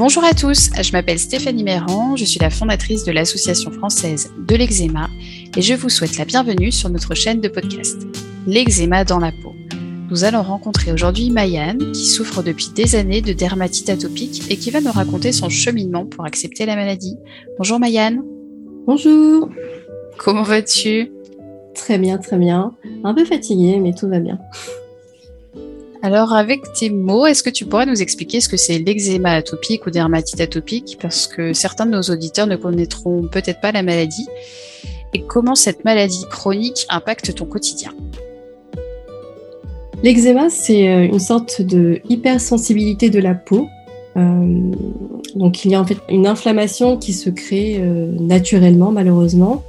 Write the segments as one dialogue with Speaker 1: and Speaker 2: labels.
Speaker 1: Bonjour à tous, je m'appelle Stéphanie Méran, je suis la fondatrice de l'Association française de l'eczéma et je vous souhaite la bienvenue sur notre chaîne de podcast, L'eczéma dans la peau. Nous allons rencontrer aujourd'hui Mayanne qui souffre depuis des années de dermatite atopique et qui va nous raconter son cheminement pour accepter la maladie. Bonjour Mayanne.
Speaker 2: Bonjour.
Speaker 1: Comment vas-tu?
Speaker 2: Très bien, très bien. Un peu fatiguée, mais tout va bien.
Speaker 1: Alors, avec tes mots, est-ce que tu pourrais nous expliquer ce que c'est l'eczéma atopique ou dermatite atopique? Parce que certains de nos auditeurs ne connaîtront peut-être pas la maladie. Et comment cette maladie chronique impacte ton quotidien?
Speaker 2: L'eczéma, c'est euh, une sorte de hypersensibilité de la peau. Euh, donc, il y a en fait une inflammation qui se crée euh, naturellement, malheureusement,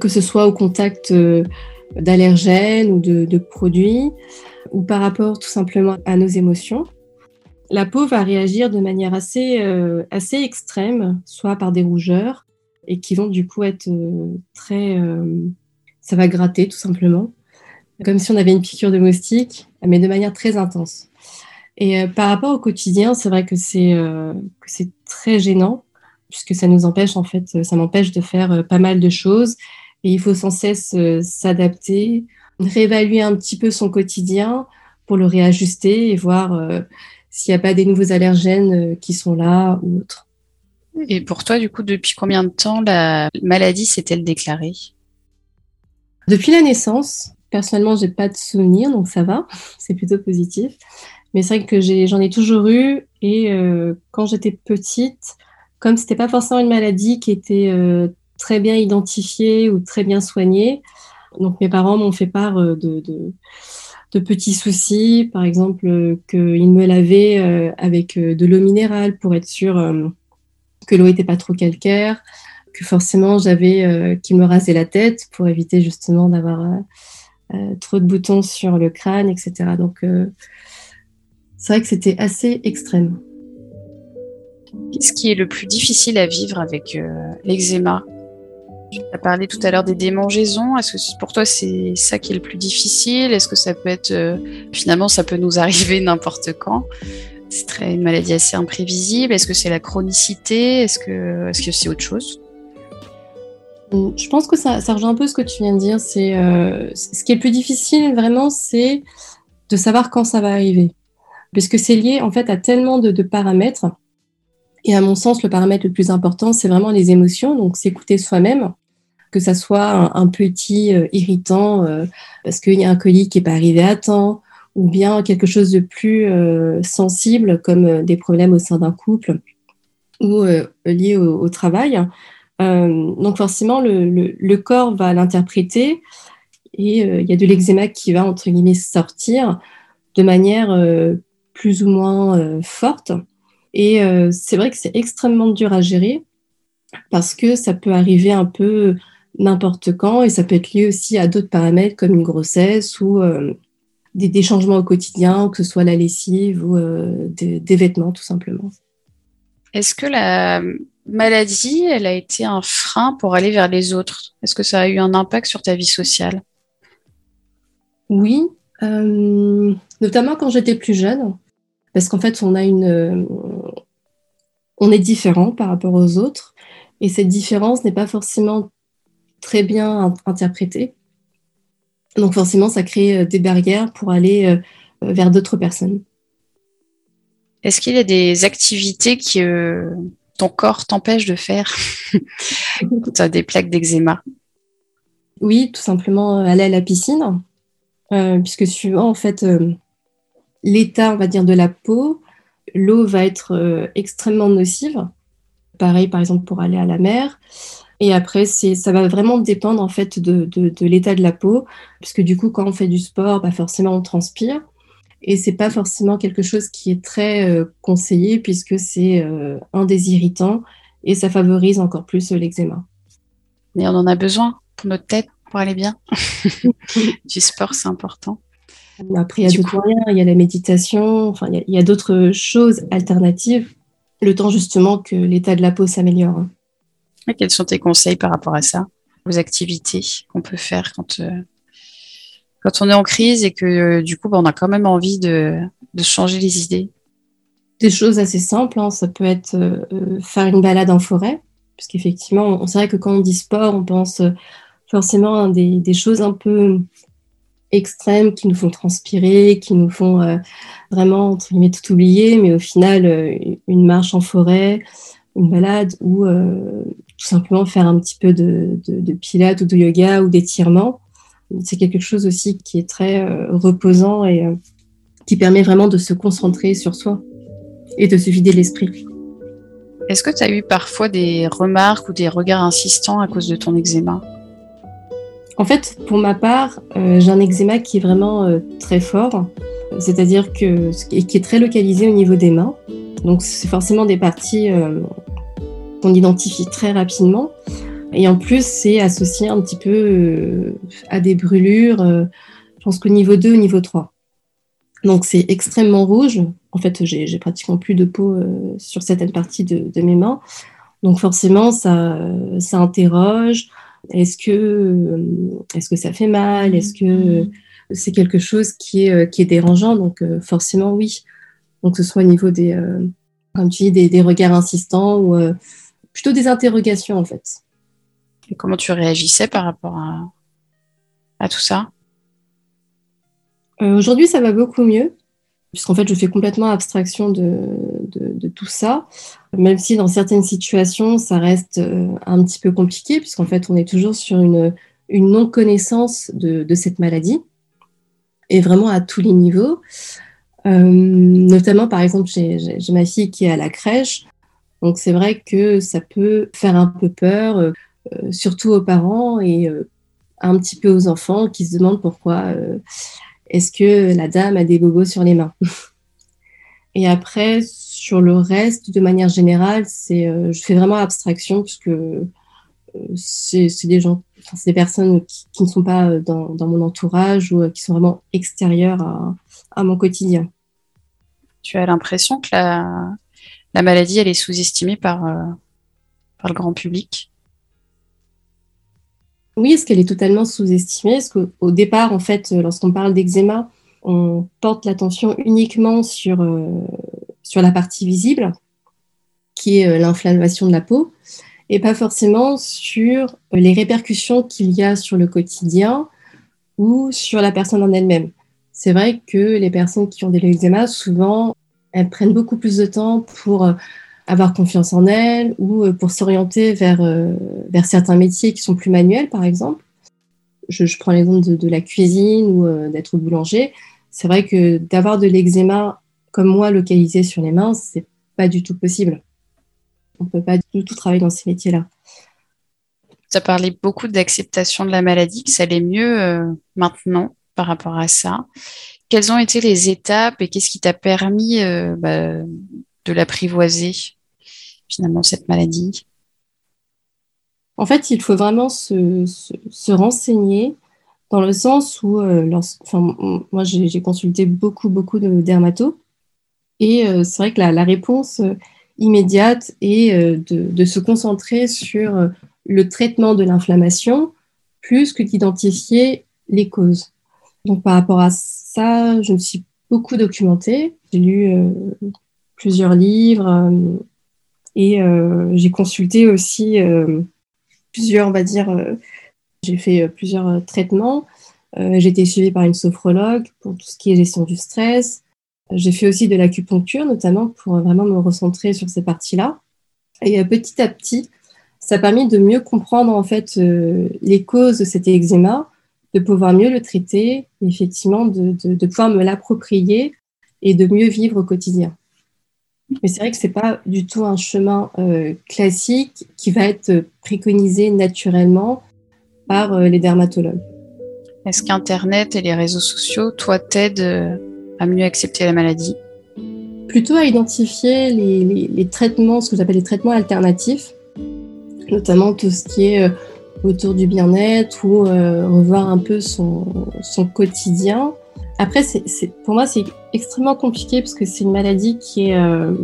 Speaker 2: que ce soit au contact d'allergènes ou de produits ou par rapport tout simplement à nos émotions. La peau va réagir de manière assez, euh, assez extrême, soit par des rougeurs, et qui vont du coup être euh, très... Euh, ça va gratter tout simplement, comme si on avait une piqûre de moustique, mais de manière très intense. Et par rapport au quotidien, c'est vrai que c'est c'est très gênant, puisque ça nous empêche, en fait, ça m'empêche de faire pas mal de choses, et il faut sans cesse s'adapter, réévaluer un petit peu son quotidien pour le réajuster et voir euh, s'il n'y a pas des nouveaux allergènes euh, qui sont là ou autres.
Speaker 1: Et pour toi, du coup, depuis combien de temps la maladie s'est-elle déclarée?
Speaker 2: Depuis la naissance. Personnellement, j'ai pas de souvenirs, donc ça va, c'est plutôt positif. Mais c'est vrai que j'en ai, toujours eu. Et euh, quand j'étais petite, comme c'était pas forcément une maladie qui était très bien identifiée ou très bien soignée, donc mes parents m'ont fait part euh, de, petits soucis, par exemple euh, qu'ils me lavaient euh, avec de l'eau minérale pour être sûr que l'eau n'était pas trop calcaire, que forcément j'avais qu'ils me rasaient la tête pour éviter justement d'avoir trop de boutons sur le crâne, etc. Donc c'est vrai que c'était assez extrême.
Speaker 1: Qu'est-ce qui est le plus difficile à vivre avec l'eczéma? Tu as parlé tout à l'heure des démangeaisons. Est-ce que pour toi c'est ça qui est le plus difficile? Est-ce que ça peut être euh, finalement ça peut nous arriver n'importe quand? C'est très une maladie assez imprévisible. Est-ce que c'est la chronicité? Est-ce que est-ce que c'est autre chose?
Speaker 2: Hum, je pense que ça, rejoint un peu ce que tu viens de dire. C'est euh, ce qui est le plus difficile vraiment, c'est de savoir quand ça va arriver, puisque c'est lié en fait à tellement de paramètres. Et à mon sens, le paramètre le plus important, c'est vraiment les émotions, donc s'écouter soi-même que ça soit un, petit euh, irritant euh, parce qu'il y a un colis qui n'est pas arrivé à temps, ou bien quelque chose de plus euh, sensible comme des problèmes au sein d'un couple ou liés au, travail. donc forcément, le, corps va l'interpréter et il y a de l'eczéma qui va, entre guillemets, sortir de manière plus ou moins forte. Et c'est vrai que c'est extrêmement dur à gérer parce que ça peut arriver un peu n'importe quand et ça peut être lié aussi à d'autres paramètres comme une grossesse ou euh, des, changements au quotidien, que ce soit la lessive ou euh, des, vêtements tout simplement.
Speaker 1: Est-ce que la maladie, elle a été un frein pour aller vers les autres? Est-ce que ça a eu un impact sur ta vie sociale?
Speaker 2: Oui, euh, notamment quand j'étais plus jeune, parce qu'en fait, on a une, on est différent par rapport aux autres, et cette différence n'est pas forcément très bien interprété. Donc forcément, ça crée euh, des barrières pour aller euh, euh, vers d'autres personnes.
Speaker 1: Est-ce qu'il y a des activités que ton corps t'empêche de faire? Quand tu as des plaques d'eczéma?
Speaker 2: Oui, tout simplement aller à la piscine, puisque suivant en fait l'état, on va dire, de la peau, l'eau va être extrêmement nocive. Pareil, par exemple, pour aller à la mer. Et après, ça va vraiment dépendre en fait de, l'état de la peau, puisque du coup, quand on fait du sport, bah forcément, on transpire. Et c'est pas forcément quelque chose qui est très euh, conseillé, puisque c'est euh, un des irritants et ça favorise encore plus l'eczéma.
Speaker 1: Mais on en a besoin pour notre tête, pour aller bien. du sport, c'est important.
Speaker 2: Après, il y a d'autres moyens, il y a la méditation, enfin, il y a d'autres choses alternatives, le temps justement que l'état de la peau s'améliore.
Speaker 1: Quels sont tes conseils par rapport à ça, aux activités qu'on peut faire quand, euh, quand on est en crise et que euh, du coup, bah, on a quand même envie de, changer les idées?
Speaker 2: Des choses assez simples. Hein. Ça peut être faire une balade en forêt, puisqu'effectivement, c'est vrai que quand on dit sport, on pense forcément à des, des, choses un peu extrêmes qui nous font transpirer, qui nous font vraiment, tout oublier, mais au final, une marche en forêt, une balade ou tout simplement faire un petit peu de, de, pilates ou de yoga ou d'étirement. C'est quelque chose aussi qui est très euh, reposant et euh, qui permet vraiment de se concentrer sur soi et de se vider l'esprit.
Speaker 1: Est-ce que tu as eu parfois des remarques ou des regards insistants à cause de ton eczéma?
Speaker 2: En fait, pour ma part, euh, j'ai un eczéma qui est vraiment très fort, c'est-à-dire que qui est très localisé au niveau des mains. Donc c'est forcément des parties qu'on identifie très rapidement. Et en plus, c'est associé un petit peu euh, à des brûlures, euh, je pense qu'au niveau 2, au niveau 3. Donc c'est extrêmement rouge. En fait, j'ai pratiquement plus de peau euh, sur certaines parties de, mes mains. Donc forcément, ça, ça interroge. Est-ce que, est que ça fait mal? Est-ce que c'est quelque chose qui est, qui est dérangeant? Donc forcément, oui. Donc que ce soit au niveau des, comme tu dis, des, des regards insistants ou plutôt des interrogations en fait.
Speaker 1: Et comment tu réagissais par rapport à, à tout ça?
Speaker 2: Euh, Aujourd'hui, ça va beaucoup mieux, puisqu'en fait, je fais complètement abstraction de, de, tout ça, même si dans certaines situations, ça reste euh, un petit peu compliqué, puisqu'en fait, on est toujours sur une, une non-connaissance de, de, cette maladie, et vraiment à tous les niveaux. Euh, notamment, par exemple, j'ai ma fille qui est à la crèche. Donc c'est vrai que ça peut faire un peu peur, euh, euh, surtout aux parents et euh, un petit peu aux enfants qui se demandent pourquoi est-ce que la dame a des bobos sur les mains. et après, sur le reste, de manière générale, c'est, je fais vraiment abstraction puisque c'est, des gens, c'est des personnes qui, ne sont pas dans, mon entourage ou qui sont vraiment extérieures à, à mon quotidien.
Speaker 1: Tu as l'impression que la, la maladie, elle est sous-estimée par, euh, par le grand public
Speaker 2: Oui, est-ce qu'elle est totalement sous-estimée? Est-ce qu'au départ, en fait, euh, lorsqu'on parle d'eczéma, on porte l'attention uniquement sur, euh, sur la partie visible, qui est l'inflammation de la peau, et pas forcément sur les répercussions qu'il y a sur le quotidien ou sur la personne en elle-même? C'est vrai que les personnes qui ont des l'eczéma, souvent, elles prennent beaucoup plus de temps pour euh, avoir confiance en elles ou euh, pour s'orienter vers, euh, vers certains métiers qui sont plus manuels, par exemple. Je, prends l'exemple de, la cuisine ou d'être boulanger. C'est vrai que d'avoir de l'eczéma comme moi localisé sur les mains, c'est pas du tout possible. On peut pas du tout travailler dans ces métiers-là.
Speaker 1: Tu as parlé beaucoup d'acceptation de la maladie, que ça allait mieux maintenant par rapport à ça quelles ont été les étapes et qu'est-ce qui t'a permis euh, bah, de l'apprivoiser, finalement, cette maladie?
Speaker 2: En fait, il faut vraiment se, renseigner dans le sens où, euh, moi, j'ai consulté beaucoup, beaucoup de dermatos. Et euh, c'est vrai que la, réponse immédiate est de, de, se concentrer sur le traitement de l'inflammation plus que d'identifier les causes. Donc par rapport à ça, je me suis beaucoup documentée. J'ai lu euh, plusieurs livres euh, et euh, j'ai consulté aussi plusieurs, on va dire, j'ai fait plusieurs traitements. j'ai été suivie par une sophrologue pour tout ce qui est gestion du stress. J'ai fait aussi de l'acupuncture, notamment pour vraiment me recentrer sur ces parties-là. Et petit à petit, ça a permis de mieux comprendre en fait les causes de cet eczéma de pouvoir mieux le traiter, effectivement, de, de, pouvoir me l'approprier et de mieux vivre au quotidien. Mais c'est vrai que ce n'est pas du tout un chemin euh, classique qui va être préconisé naturellement par euh, les dermatologues.
Speaker 1: Est-ce qu'Internet et les réseaux sociaux, toi, t'aident euh, à mieux accepter la maladie?
Speaker 2: Plutôt à identifier les, les, les traitements, ce que j'appelle les traitements alternatifs, notamment tout ce qui est autour du bien-être ou euh, revoir un peu son, quotidien. Après, pour moi, c'est extrêmement compliqué parce que c'est une maladie qui est, euh,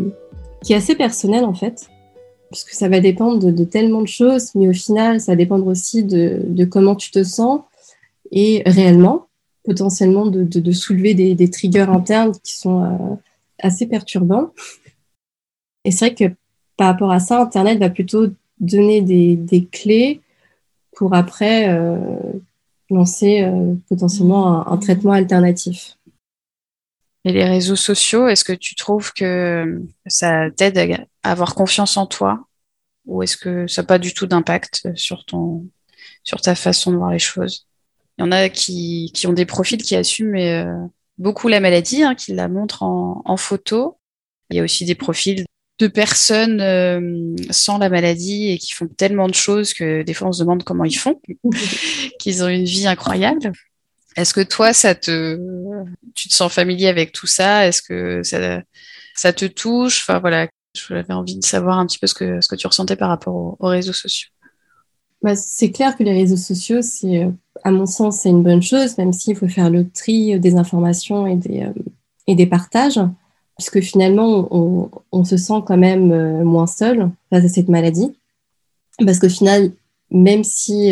Speaker 2: assez personnelle en fait, puisque ça va dépendre de, tellement de choses, mais au final, ça va dépendre aussi de, comment tu te sens et réellement, potentiellement de, soulever des, des, triggers internes qui sont euh, assez perturbants. Et c'est vrai que par rapport à ça, Internet va plutôt donner des, clés pour après lancer potentiellement un, traitement alternatif.
Speaker 1: Et les réseaux sociaux, est-ce que tu trouves que ça t'aide à avoir confiance en toi? Ou est-ce que ça n'a pas du tout d'impact sur ton sur ta façon de voir les choses? Il y en a qui, ont des profils qui assument euh, beaucoup la maladie, hein, qui la montrent en, photo. Il y a aussi des profils de personnes euh, sans la maladie et qui font tellement de choses que des fois on se demande comment ils font, qu'ils ont une vie incroyable. Est-ce que toi, ça te, tu te sens familier avec tout ça? Est-ce que ça, ça te touche? Enfin voilà, j'avais envie de savoir un petit peu ce que, ce que tu ressentais par rapport aux, réseaux sociaux.
Speaker 2: Bah, c'est clair que les réseaux sociaux, c'est, euh, à mon sens, c'est une bonne chose, même s'il faut faire le tri des informations et des, euh, et des partages, puisque finalement, on, se sent quand même euh, moins seul face à cette maladie. Parce qu'au final, même si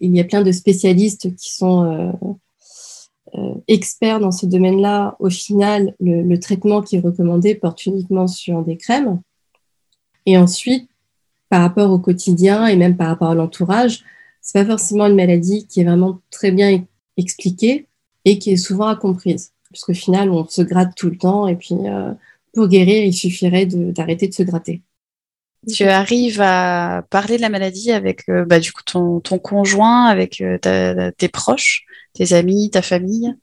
Speaker 2: il y a plein de spécialistes qui sont euh, expert dans ce domaine-là, au final, le, traitement qui est recommandé porte uniquement sur des crèmes. Et ensuite, par rapport au quotidien et même par rapport à l'entourage, c'est pas forcément une maladie qui est vraiment très bien expliquée et qui est souvent incomprise. Puisqu'au final, on se gratte tout le temps et puis euh, pour guérir, il suffirait d'arrêter de, se gratter.
Speaker 1: Tu arrives à parler de la maladie avec euh, bah, du coup ton, conjoint, avec tes proches tes amis, ta famille?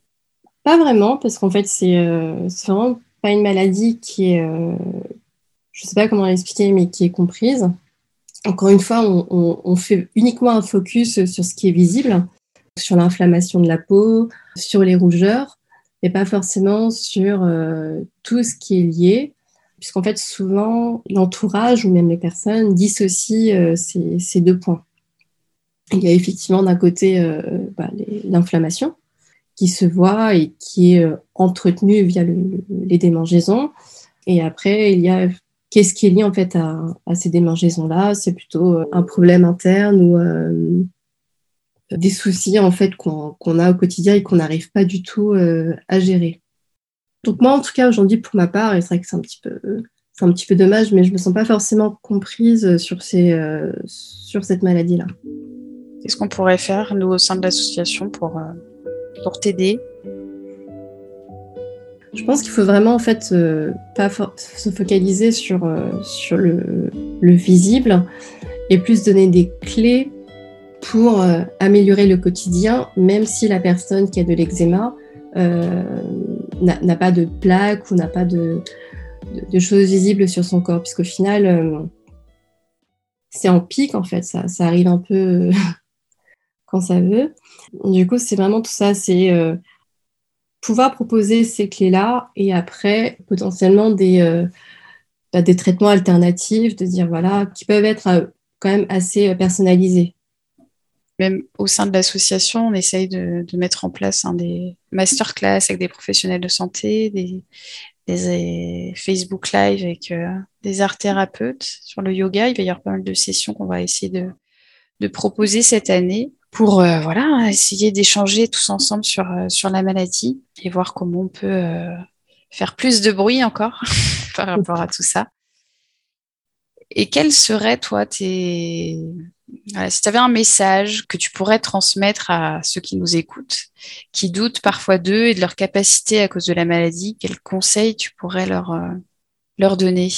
Speaker 2: Pas vraiment, parce qu'en fait, c'est euh, vraiment pas une maladie qui est, euh, je sais pas comment l'expliquer, mais qui est comprise. Encore une fois, on, fait uniquement un focus sur ce qui est visible, sur l'inflammation de la peau, sur les rougeurs, et pas forcément sur euh, tout ce qui est lié, puisqu'en fait, souvent, l'entourage ou même les personnes dissocient ces deux points. Il y a effectivement d'un côté euh, bah, l'inflammation qui se voit et qui est euh, entretenue via les démangeaisons. Et après, il y a qu'est-ce qui est lié en fait à, ces démangeaisons-là? C'est plutôt euh, un problème interne ou des soucis en fait qu'on a au quotidien et qu'on n'arrive pas du tout à gérer. Donc moi, en tout cas, aujourd'hui, pour ma part, et c'est vrai que c'est un petit peu, c'est un petit peu dommage, mais je me sens pas forcément comprise sur ces, sur cette maladie-là.
Speaker 1: Qu'est-ce qu'on pourrait faire, nous, au sein de l'association, pour, euh, pour t'aider?
Speaker 2: Je pense qu'il faut vraiment, en fait, euh, pas se focaliser sur, euh, sur le, le, visible et plus donner des clés pour améliorer le quotidien, même si la personne qui a de l'eczéma n'a pas de plaques ou n'a pas de, choses visibles sur son corps, puisqu'au final, c'est en pic, en fait, ça, arrive un peu quand ça veut. Du coup, c'est vraiment tout ça, c'est euh, pouvoir proposer ces clés-là et après, potentiellement, des, euh, bah, des traitements alternatifs, de dire, voilà, qui peuvent être euh, quand même assez personnalisés.
Speaker 1: Même au sein de l'association, on essaye de, mettre en place des masterclass avec des professionnels de santé, des, des Facebook Live avec des art thérapeutes sur le yoga. Il va y avoir pas mal de sessions qu'on va essayer de, proposer cette année pour euh, voilà essayer d'échanger tous ensemble sur euh, la maladie et voir comment on peut euh, faire plus de bruit encore par rapport à tout ça. Et quel serait toi tes si tu avais un message que tu pourrais transmettre à ceux qui nous écoutent, qui doutent parfois d'eux et de leur capacité à cause de la maladie, quel conseil tu pourrais leur leur donner?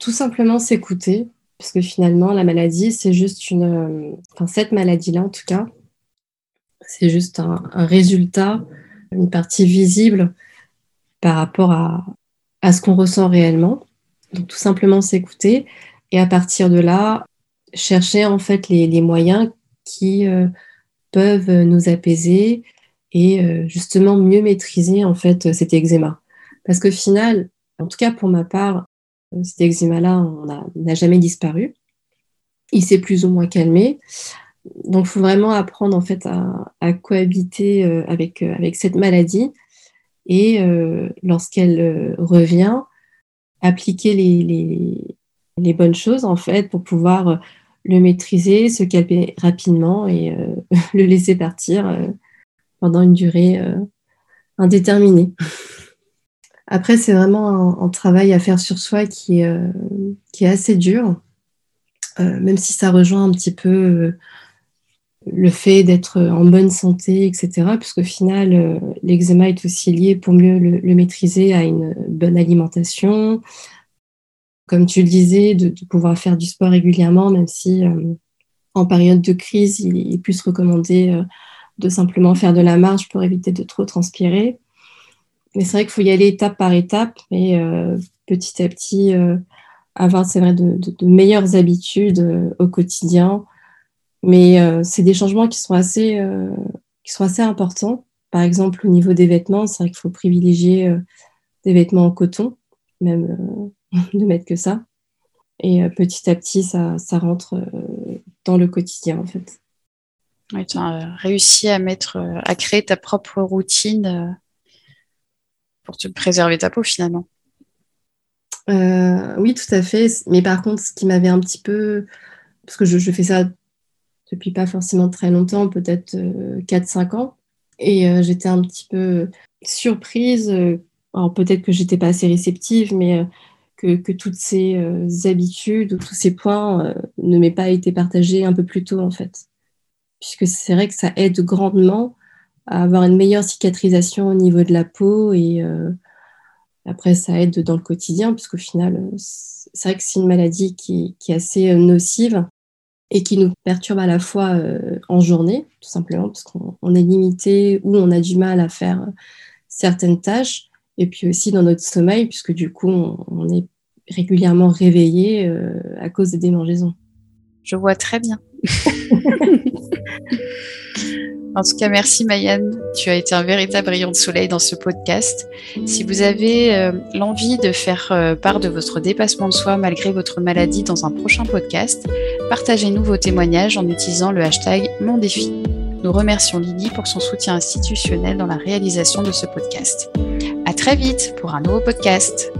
Speaker 2: Tout simplement s'écouter, parce que finalement, la maladie, c'est juste une. Euh, enfin, cette maladie-là, en tout cas, c'est juste un, résultat, une partie visible par rapport à, à ce qu'on ressent réellement. Donc, tout simplement s'écouter et à partir de là, chercher en fait les, les moyens qui euh, peuvent nous apaiser et euh, justement mieux maîtriser en fait cet eczéma. Parce qu'au final, en tout cas pour ma part, cet eczéma-là n'a jamais disparu. Il s'est plus ou moins calmé. Donc, il faut vraiment apprendre en fait à, cohabiter euh, avec, euh, avec cette maladie et euh, lorsqu'elle revient, appliquer les, les, bonnes choses en fait pour pouvoir le maîtriser, se calmer rapidement et le laisser partir pendant une durée indéterminée. Après, c'est vraiment un, travail à faire sur soi qui est, assez dur, même si ça rejoint un petit peu le fait d'être en bonne santé, etc. Puisqu'au final, l'eczéma est aussi lié pour mieux le, maîtriser à une bonne alimentation, comme tu le disais, de, pouvoir faire du sport régulièrement, même si en période de crise, il est plus recommandé euh, de simplement faire de la marche pour éviter de trop transpirer. Mais c'est vrai qu'il faut y aller étape par étape, mais euh, petit à petit, euh, avoir, c'est vrai, de, meilleures habitudes au quotidien. Mais c'est des changements qui sont, assez, qui sont assez importants. Par exemple, au niveau des vêtements, c'est vrai qu'il faut privilégier des vêtements en coton, même ne mettre que ça. Et petit à petit, ça, ça rentre dans le quotidien en fait.
Speaker 1: tu as réussi à mettre, euh, à créer ta propre routine euh, pour te préserver ta peau finalement.
Speaker 2: Euh, oui, tout à fait. Mais par contre, ce qui m'avait un petit peu, parce que je, fais ça depuis pas forcément très longtemps, peut-être 4-5 ans, et j'étais un petit peu surprise. alors peut-être que j'étais pas assez réceptive, mais que, toutes ces euh, habitudes ou tous ces points euh, ne m'aient pas été partagés un peu plus tôt, en fait. Puisque c'est vrai que ça aide grandement à avoir une meilleure cicatrisation au niveau de la peau et euh, après, ça aide dans le quotidien, puisqu'au final, c'est vrai que c'est une maladie qui, qui, est assez nocive et qui nous perturbe à la fois en journée, tout simplement, parce qu'on est limité ou on a du mal à faire certaines tâches, et puis aussi dans notre sommeil, puisque du coup, on, est régulièrement réveillé euh, à cause des démangeaisons.
Speaker 1: Je vois très bien. En tout cas, merci Mayenne. Tu as été un véritable rayon de soleil dans ce podcast. Si vous avez euh, l'envie de faire euh, part de votre dépassement de soi malgré votre maladie dans un prochain podcast, partagez-nous vos témoignages en utilisant le hashtag Mon Défi. Nous remercions Lydie pour son soutien institutionnel dans la réalisation de ce podcast. À très vite pour un nouveau podcast.